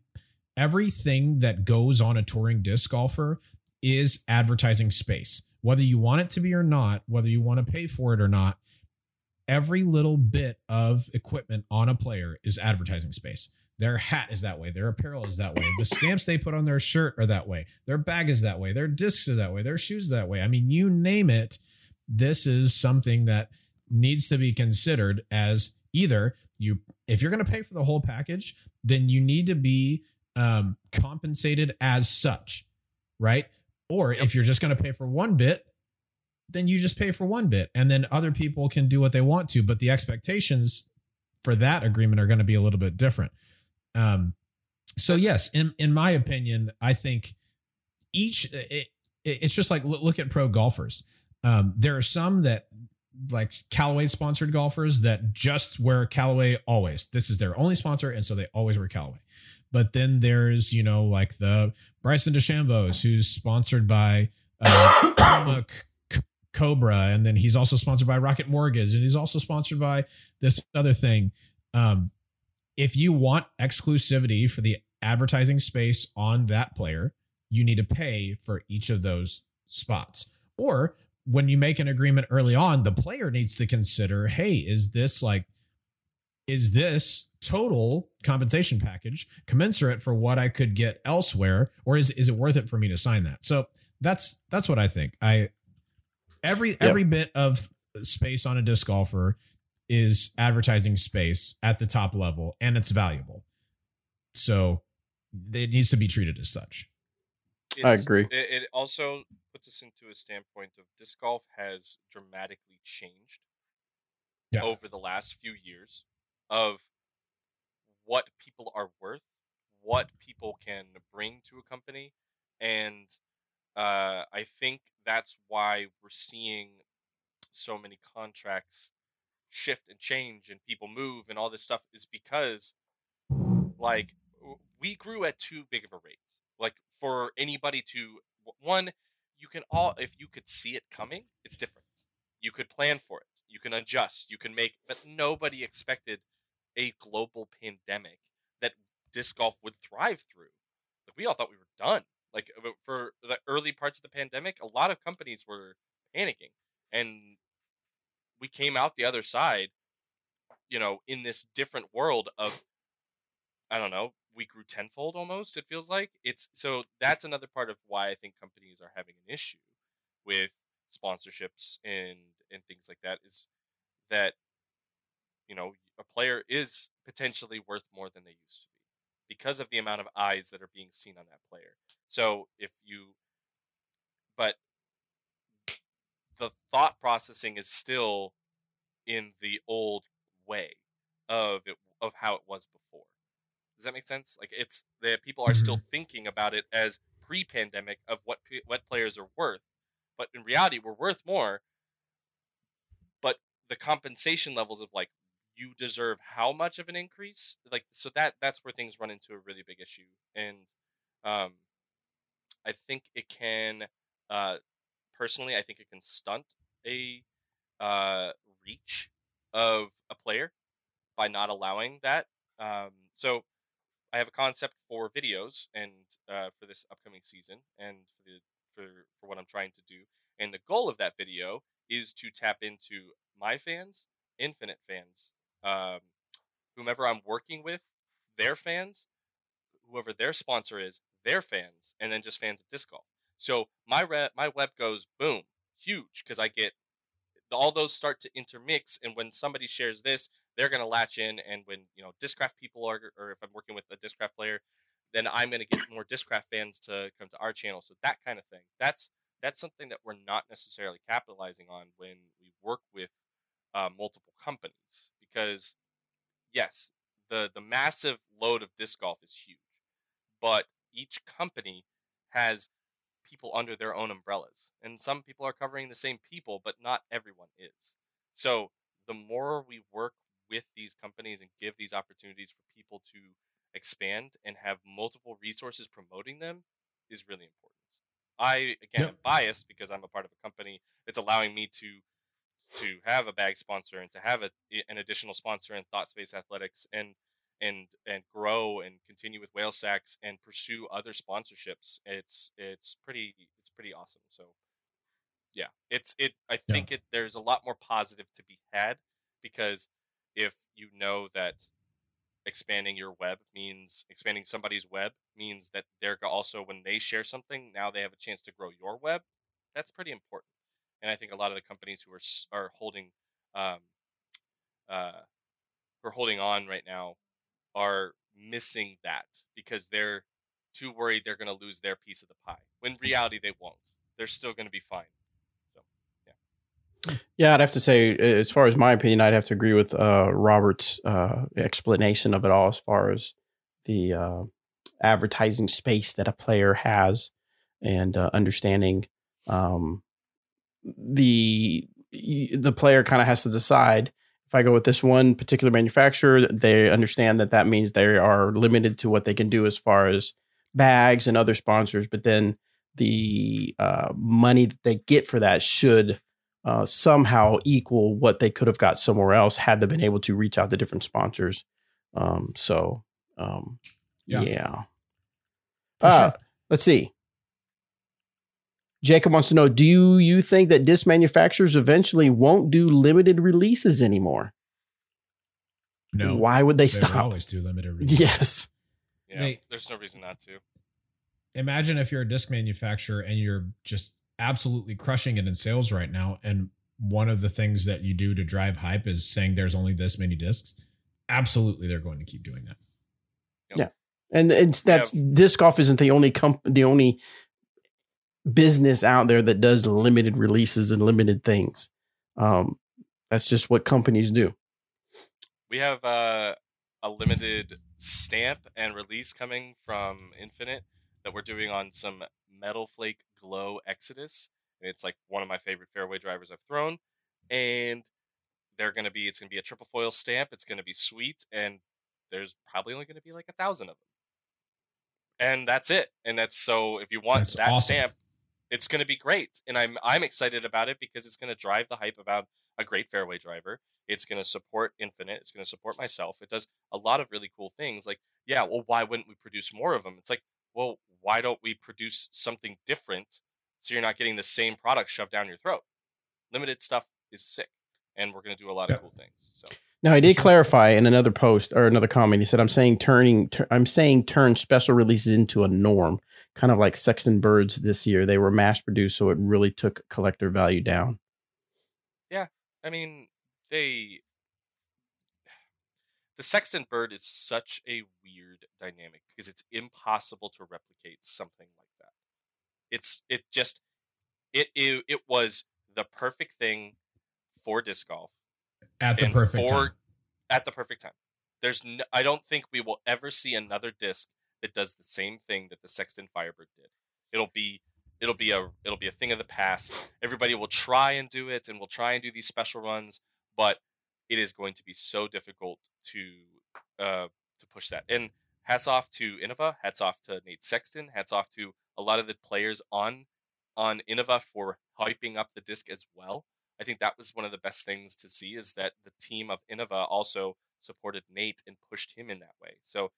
everything that goes on a touring disc golfer is advertising space. Whether you want it to be or not, whether you want to pay for it or not, every little bit of equipment on a player is advertising space. Their hat is that way. Their apparel is that way. The stamps they put on their shirt are that way. Their bag is that way. Their discs are that way. Their shoes are that way. I mean, you name it. This is something that needs to be considered as either you, if you're going to pay for the whole package, then you need to be um, compensated as such, right? Or if you're just going to pay for one bit, then you just pay for one bit and then other people can do what they want to but the expectations for that agreement are going to be a little bit different um so yes in in my opinion i think each it, it- it's just like look at pro golfers um there are some that like Callaway sponsored golfers that just wear Callaway always. This is their only sponsor, and so they always wear Callaway. But then there's you know like the Bryson DeChambeau's who's sponsored by uh, Cobra, and then he's also sponsored by Rocket Mortgage, and he's also sponsored by this other thing. Um, if you want exclusivity for the advertising space on that player, you need to pay for each of those spots. Or when you make an agreement early on, the player needs to consider, hey, is this like is this total compensation package commensurate for what I could get elsewhere or is is it worth it for me to sign that? So that's that's what I think. I every every bit of space on a disc golfer is advertising space at the top level and it's valuable. So it needs to be treated as such. I agree. It, it also puts us into a standpoint of disc golf has dramatically changed Yeah. over the last few years of what people are worth, what people can bring to a company, and uh, I think that's why we're seeing so many contracts shift and change and people move and all this stuff is because like we grew at too big of a rate. Like for anybody to one you can all if you could see it coming it's different. You could plan for it. You can adjust. You can make but nobody expected a global pandemic that disc golf would thrive through. Like we all thought we were done like uh, for the early parts of the pandemic a lot of companies were panicking and we came out the other side you know in this different world of i don't know we grew tenfold almost it feels like. It's so that's another part of why i think companies are having an issue with sponsorships and and things like that is that you know a player is potentially worth more than they used to be because of the amount of eyes that are being seen on that player so if you but the thought processing is still in the old way of it of how it was before. Does that make sense? Like it's the people are still mm-hmm. thinking about it as pre-pandemic of what what players are worth, but in reality we're worth more. But the compensation levels of like you deserve how much of an increase, like so that that's where things run into a really big issue, and um, I think it can uh personally, I think it can stunt a uh, reach of a player by not allowing that. Um, so I have a concept for videos and uh, for this upcoming season and for the for for what I'm trying to do. And the goal of that video is to tap into my fans, infinite fans, um, whomever I'm working with, their fans, whoever their sponsor is, their fans, and then just fans of disc golf. So my re- my web goes boom, huge because I get all those start to intermix, and when somebody shares this, they're gonna latch in, and when you know Discraft people are, or if I'm working with a Discraft player, then I'm gonna get more Discraft fans to come to our channel. So that kind of thing. That's that's something that we're not necessarily capitalizing on when we work with uh, multiple companies because yes the the massive load of disc golf is huge but each company has people under their own umbrellas and some people are covering the same people but not everyone is so the more we work with these companies and give these opportunities for people to expand and have multiple resources promoting them is really important. I again Yep. am biased because I'm a part of a company that's allowing me to to have a bag sponsor and to have a, an additional sponsor in ThoughtSpace Athletics and and and grow and continue with Whale Sacks and pursue other sponsorships. It's it's pretty it's pretty awesome. So yeah, it's it. I Yeah. think it. There's a lot more positive to be had because if you know that expanding your web means expanding somebody's web means that they're also when they share something now they have a chance to grow your web that's pretty important and i think a lot of the companies who are are holding um uh who are holding on right now are missing that because they're too worried they're going to lose their piece of the pie when reality they won't. They're still going to be fine. So, Yeah, I'd have to say, as far as my opinion, I'd have to agree with uh, Robert's uh, explanation of it all, as far as the uh, advertising space that a player has, and uh, understanding um, the the player kind of has to decide. If I go with this one particular manufacturer, they understand that that means they are limited to what they can do as far as bags and other sponsors. But then the uh, money that they get for that should uh, somehow equal what they could have got somewhere else had they been able to reach out to different sponsors. Um, so, um, yeah. Yeah. Uh, sure. Let's see. Jacob wants to know Do you, you think that disc manufacturers eventually won't do limited releases anymore? No, Why would they, stop? they would always do limited releases. Yes. yeah They- there's no reason not to Imagine if you're a disc manufacturer and you're just absolutely crushing it in sales right now, and one of the things that you do to drive hype is saying there's only this many discs. Absolutely, they're going to keep doing that. Yeah. And it's that's disc golf isn't the only comp the only business out there that does limited releases and limited things. Um, that's just what companies do. We have uh, a limited stamp and release coming from Infinite that we're doing on some Metal Flake Glow Exodus. It's like one of my favorite fairway drivers I've thrown. And they're gonna be it's gonna be a triple foil stamp. It's gonna be sweet, and there's probably only gonna be like a thousand of them. And that's it. And that's so if you want That's that awesome. stamp, it's gonna be great. And I'm I'm excited about it because it's gonna drive the hype about a great fairway driver. It's going to support Infinite. It's going to support myself. It does a lot of really cool things. Like, yeah, well, why wouldn't we produce more of them? It's like, well, why don't we produce something different so you're not getting the same product shoved down your throat? Limited stuff is sick, and we're going to do a lot Yeah. of cool things. So, Now I did clarify in another post or another comment. He said, "I'm saying turning, tur- I'm saying turn special releases into a norm, kind of like Sexton Birds this year. They were mass produced, so it really took collector value down." Yeah, I mean, they. The Sexton bird is such a weird dynamic because it's impossible to replicate something like that. It's it just it it, it was the perfect thing for disc golf At the perfect for- time. at the perfect time. There's no, I don't think we will ever see another disc that does the same thing that the Sexton Firebird did. It'll be it'll be a it'll be a thing of the past. Everybody will try and do it and we'll try and do these special runs, but it is going to be so difficult to uh to push that. And hats off to Innova, hats off to Nate Sexton, hats off to a lot of the players on on Innova for hyping up the disc as well. I think that was one of the best things to see is that the team of Innova also supported Nate and pushed him in that way. So it,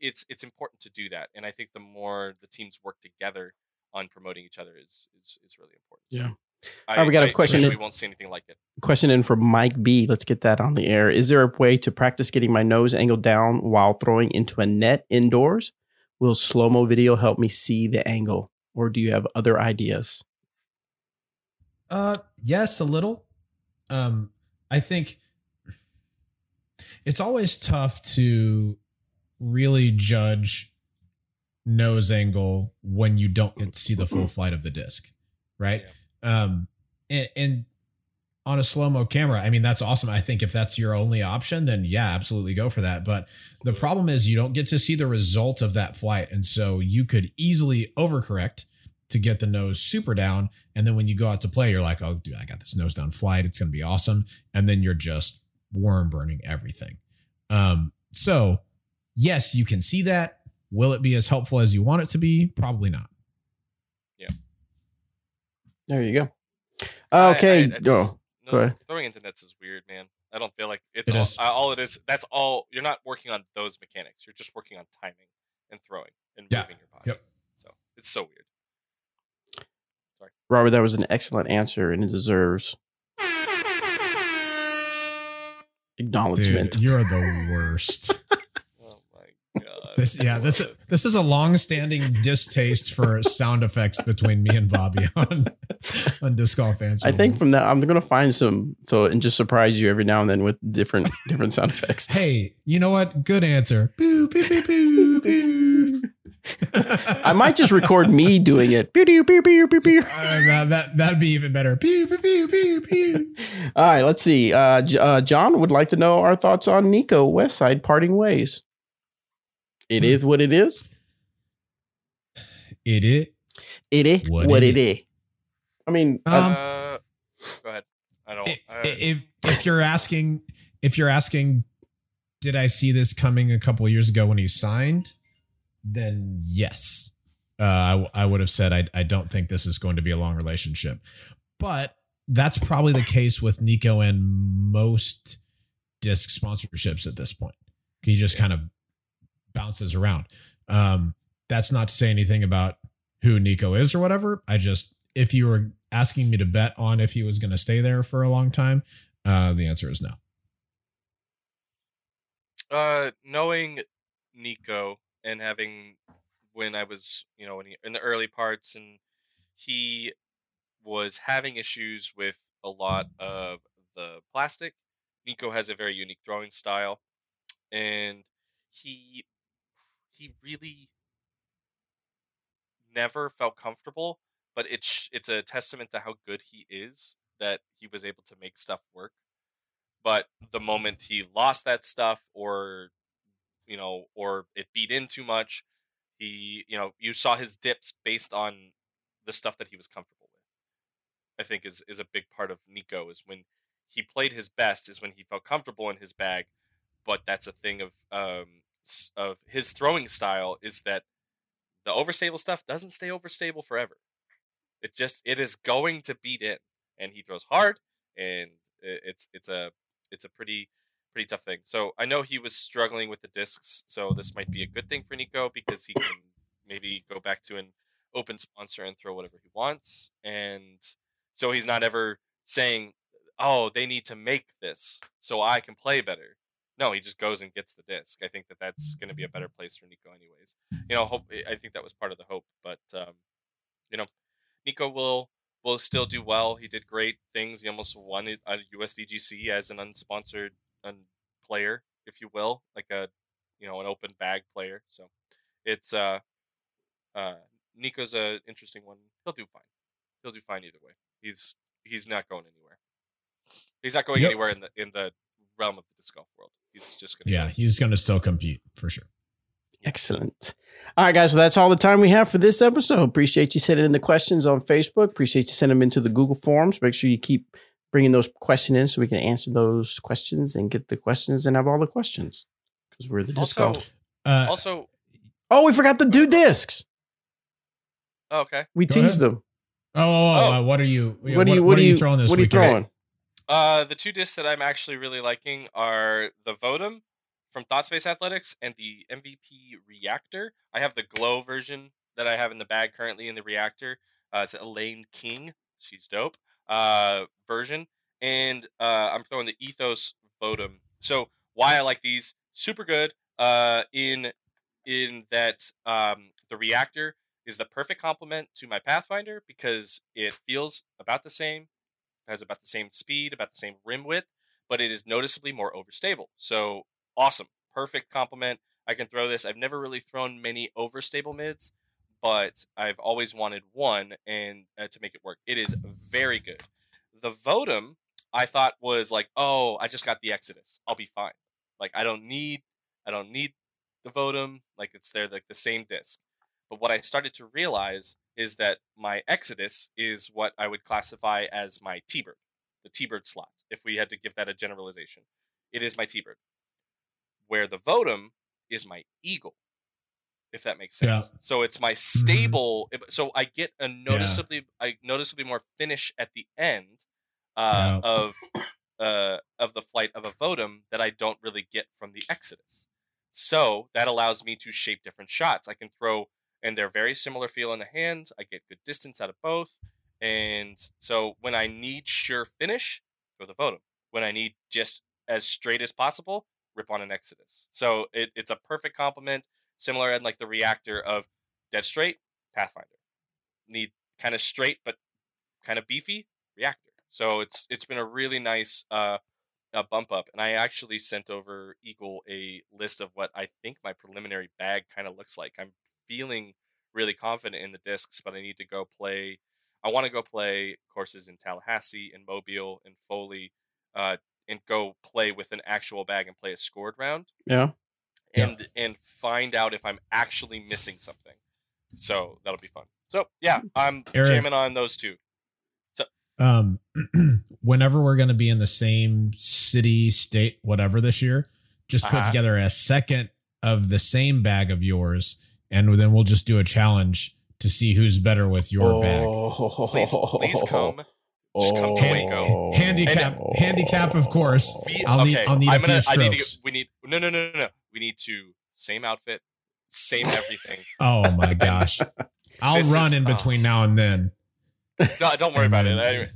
it's it's important to do that, and I think the more the teams work together on promoting each other is is, is really important. Yeah. I, All right, we got a I question in- We won't see anything like it. Question in for Mike B. Let's get that on the air. Is there a way to practice getting my nose angled down while throwing into a net indoors? Will slow mo video help me see the angle, or do you have other ideas? Uh, yes, a little. Um, I think it's always tough to really judge nose angle when you don't get to see the full flight of the disc. right? Um, and, and on a slow mo camera, I mean, that's awesome. I think if that's your only option, then yeah, absolutely go for that. But the problem is you don't get to see the result of that flight. And so you could easily overcorrect to get the nose super down. And then when you go out to play, you're like, oh, dude, I got this nose down flight. It's going to be awesome. And then you're just worm burning everything. Um, so, yes, you can see that. Will it be as helpful as you want it to be? Probably not. Yeah. There you go. Okay. I- it's- go. no, go ahead. Throwing into nets is weird, man. I don't feel like it's It all, is. uh, all it is. That's all. You're not working on those mechanics. You're just working on timing and throwing and Yeah. moving your body. Yep. So it's so weird. Sorry. Robert, that was an excellent answer and it deserves acknowledgement. Dude, you're the worst. This yeah, this this is a long-standing distaste for sound effects between me and Bobby on on disc golf fans. I think from that, I'm going to find some so and just surprise you every now and then with different different sound effects. Hey, you know what? Good answer. Boo, boo, boo, boo, boo. I might just record me doing it. Pew, pew, pew, pew, pew, pew. Uh, that, that that'd be even better. Pew, pew, pew, pew, pew. All right, let's see. Uh, uh, John would like to know our thoughts on Nico Westside parting ways. It Hmm. what it is. It is. It is What what, it it is. I mean, uh, Um, uh, go ahead. I don't. I- uh, if if you're asking if you're asking did i see this coming a couple years ago when he signed then yes uh, I, w- I would have said I, I don't think this is going to be a long relationship but that's probably the case with nico and most disc sponsorships at this point he just kind of bounces around um, that's not to say anything about who nico is or whatever i just if you were asking me to bet on if he was going to stay there for a long time uh, the answer is no. uh, knowing Nico and having when I was, you know, in the early parts, and he was having issues with a lot of the plastic. Nico has a very unique throwing style, and he he really never felt comfortable. But it's it's a testament to how good he is that he was able to make stuff work. But the moment he lost that stuff, or you know, or it beat in too much, he you know you saw his dips based on the stuff that he was comfortable with. I think is is a big part of Nico is when he played his best is when he felt comfortable in his bag, but that's a thing of um of his throwing style is that the overstable stuff doesn't stay overstable forever. It just it is going to beat in, and he throws hard, and it's it's a it's a pretty pretty tough thing. So I know he was struggling with the discs, so this might be a good thing for Nico because he can maybe go back to an open sponsor and throw whatever he wants, and so he's not ever saying, "Oh, they need to make this so I can play better." No, he just goes and gets the disc. I think that that's going to be a better place for Nico, anyways. You know, hope I think that was part of the hope, but um, you know, Nico will will still do well. He did great things. He almost won it at USDGC as an unsponsored un- player, if you will, like a you know an open bag player. So it's uh uh Nico's a interesting one. He'll do fine. He'll do fine either way. He's he's not going anywhere. He's not going Yep. anywhere in the in the realm of the disc golf world. He's just gonna Yeah, go- he's going to still compete for sure. Excellent. All right, guys. Well, that's all the time we have for this episode. Appreciate you sending in the questions on Facebook. Appreciate you sending them into the Google Forms. Make sure you keep bringing those questions in so we can answer those questions and get the questions and have all the questions because we're the disc also golf. Uh, also Oh, we forgot to do discs. oh, okay. We teased them. oh, oh, oh, Oh. uh, what are you? What, do you? What, are you throwing this What are you week? throwing? Uh, the two discs that I'm actually really liking are the Votum from ThoughtSpace Athletics and the MVP Reactor. I have the Glow version that I have in the bag currently in the Reactor. Uh, it's Elaine King. She's dope. Uh, version. And uh, I'm throwing the Ethos Votum. So why I like these? Super good. Uh, in in that um, the Reactor is the perfect complement to my Pathfinder because it feels about the same has about the same speed, about the same rim width, but it is noticeably more overstable. So awesome, perfect complement. I can throw this. I've never really thrown many overstable mids, but I've always wanted one and uh, to make it work. It is very good. The Votum I thought was like, oh, I just got the Exodus. I'll be fine. Like I don't need I don't need the Votum. Like it's there like the same disc. But what I started to realize is that my Exodus is what I would classify as my T-Bird, the T-Bird slot, if we had to give that a generalization. It is my T-Bird. Where the Votum is my Eagle, if that makes sense. Yeah. So it's my stable. So I get a noticeably, I noticeably more finish at the end uh, Yeah. of uh, of the flight of a Votum that I don't really get from the Exodus. So that allows me to shape different shots. I can throw, and they're very similar feel in the hand. I get good distance out of both. And so when I need sure finish, go the Votum. When I need just as straight as possible, rip on an Exodus. So it, it's a perfect complement, similar in like the reactor of dead straight, Pathfinder. Need kind of straight but kind of beefy, reactor. So it's it's been a really nice uh, bump up, and I actually sent over Eagle a list of what I think my preliminary bag kind of looks like. I'm feeling really confident in the discs, but I need to go play. I want to go play courses in Tallahassee, in Mobile, in Foley, uh, and go play with an actual bag and play a scored round, Yeah. Yeah. and and find out if I'm actually missing something. So that'll be fun. So yeah, I'm Eric. jamming on those two. So um whenever we're going to be in the same city state whatever this year just put Uh-huh. together a second of the same bag of yours and then we'll just do a challenge to see who's better with your bag Oh. Please, please come. Just come to oh. Hand- Waco. handicap oh. handicap of course We, I'll need- okay, I'll need a I'm gonna. few I need to. We need. No, no, no, no, no. We need to same outfit, same everything. oh my gosh i'll This run is- in oh. between now and then No, don't worry about it. Anyway,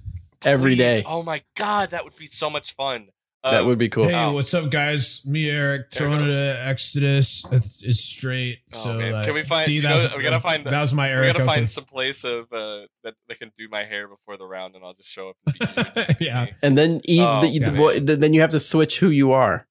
Every please. day. Oh my god, that would be so much fun. That Um, would be cool. hey Oh. what's up guys me eric There throwing go. it at exodus it's, it's straight Oh, so like, Can we find- see you that know, was, we gotta find- that was my Eric. We gotta okay. find some place of uh, that they can do my hair before the round, and I'll just show up. And be you and be Yeah. And then eat Oh, the, yeah. the boy, then you have to switch who you are.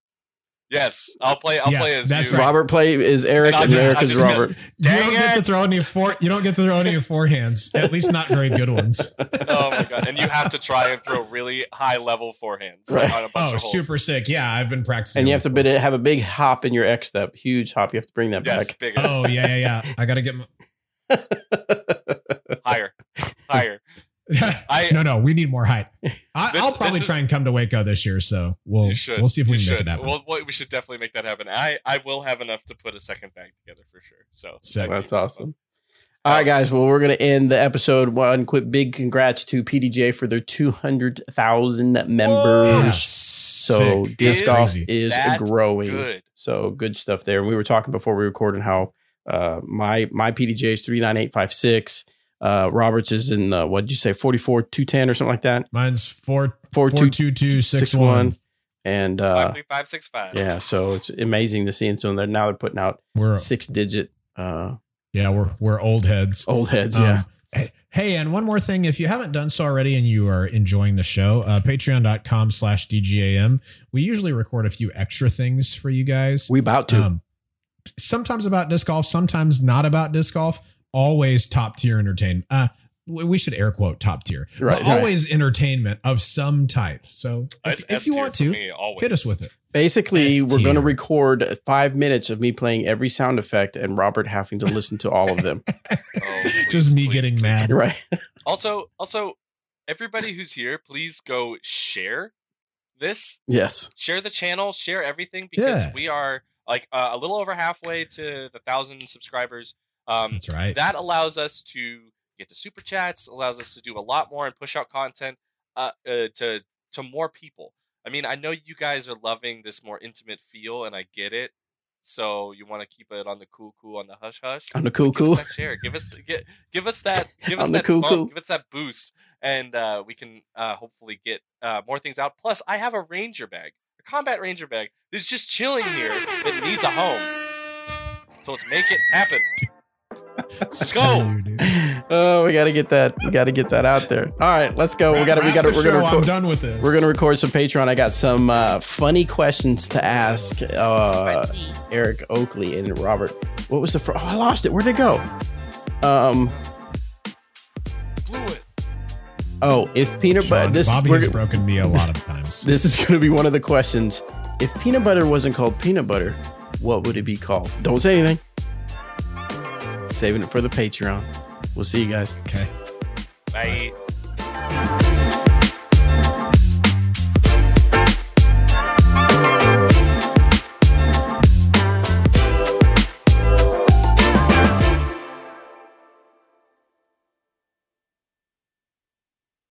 Yes, I'll play. I'll Yeah, play as that's you. right. Robert play is Eric And and just- Eric I'll is just be- Robert. you don't get to throw any four. You don't get to throw any forehands. At least not very good ones. Oh my god! And you have to try and throw really high level forehands Right. like, on a bunch Oh, of holes. super sick! Yeah, I've been practicing. And you have to bid have a big hop in your X step, huge hop. You have to bring that Yes, back. biggest. Oh yeah, yeah, yeah. I gotta get. My, higher, higher. I- no, no, we need more height. I, This- I'll probably try is- and come to Waco this year, so we'll should. we'll see if we You can make should. it happen. Well, well, we should definitely make that happen. I I will have enough to put a second bag together for sure. So Sick. That's awesome. All right, guys. Well, we're going to end the episode. One quick big congrats to PDGA for their 200,000 members. Yeah, So sick. disc Is golf Crazy. is growing. Good. So good stuff there. And we were talking before we recorded how uh, my my PDGA is 39856. Uh, Roberts is in, uh, what did you say, 44 210 or something like that? Mine's four Four four two two two six six one. one. And uh, Five three five six five. yeah, so it's amazing to see. And so they're now they're putting out We're six digit uh, yeah, we're we're old heads. old heads. Um, yeah. hey- Hey, and one more thing. If you haven't done so already and you are enjoying the show, uh, patreon.com slash DGAM, we usually record a few extra things for you guys. We about to. Um, sometimes about disc golf, sometimes not about disc golf. Always top tier entertainment. Uh, we we should air quote top tier. Right, But right. always entertainment of some type. So if, if you want to, me, hit us with it. Basically, S we're going to record five minutes of me playing every sound effect and Robert having to listen to all of them. Oh, please, Just me please, getting please. mad. right. Also, also, everybody who's here, please go share this. Yes. Share the channel. Share everything because Yeah. we are like uh, a little over halfway to the thousand subscribers. Um, That's right. that allows us to get to super chats allows us to do a lot more and push out content uh, uh, to to more people. I mean i know you guys are loving this more intimate feel and i get it. So you want to keep it on the cool cool on the hush hush? On the cool cool. share. Give us give, give us that give us that cool bump, cool. give us that boost and uh, we can uh, hopefully get uh, more things out. Plus i have a ranger bag a combat ranger bag that's just chilling here. That needs a home. So let's make it happen Skull. oh, we gotta get that. We gotta get that out there. All right, let's go. We gotta. We gotta. We're gonna. I'm done with this. We're gonna record some Patreon. I got some uh, funny questions to ask uh, Eric Oakley and Robert. What was the? Fr- oh, I lost it. Where'd it go? Um. Blew it. Oh, if peanut butter. This Bobby has broken me a lot of times. this is gonna be one of the questions. If peanut butter wasn't called peanut butter, what would it be called? Don't say anything saving it for the Patreon. We'll see you guys. Okay. Bye. Bye.